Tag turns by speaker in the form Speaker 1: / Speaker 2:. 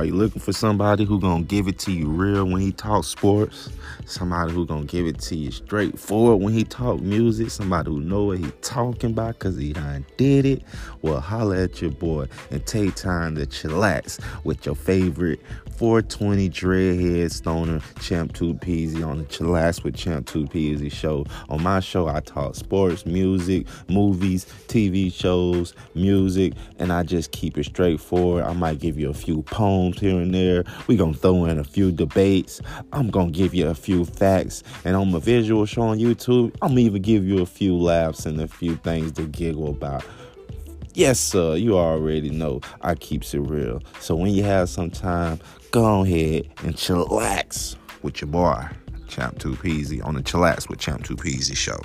Speaker 1: Are you looking for somebody who gonna give it to you real when he talks sports? Somebody who gonna give it to you straightforward when he talk music? Somebody who know what he talking about cause he done did it? Well, holla at your boy and take time to chillax with your favorite 420 Dreadhead Stoner Champ 2 Peasy on the Chillax with Champ 2 Peasy show. On my show, I talk sports, music, movies, TV shows, music, and I just keep it straightforward. I might give you a few poems here and there. We gonna throw in a few debates. I'm gonna give you a few facts. And on my visual show on YouTube, I'm even give you a few laughs and a few things to giggle about. Yes, sir. You already know I keeps it real. So when you have some time, go ahead and chillax with your boy, Champ 2 Peasy, on the Chillax with Champ 2 Peasy show.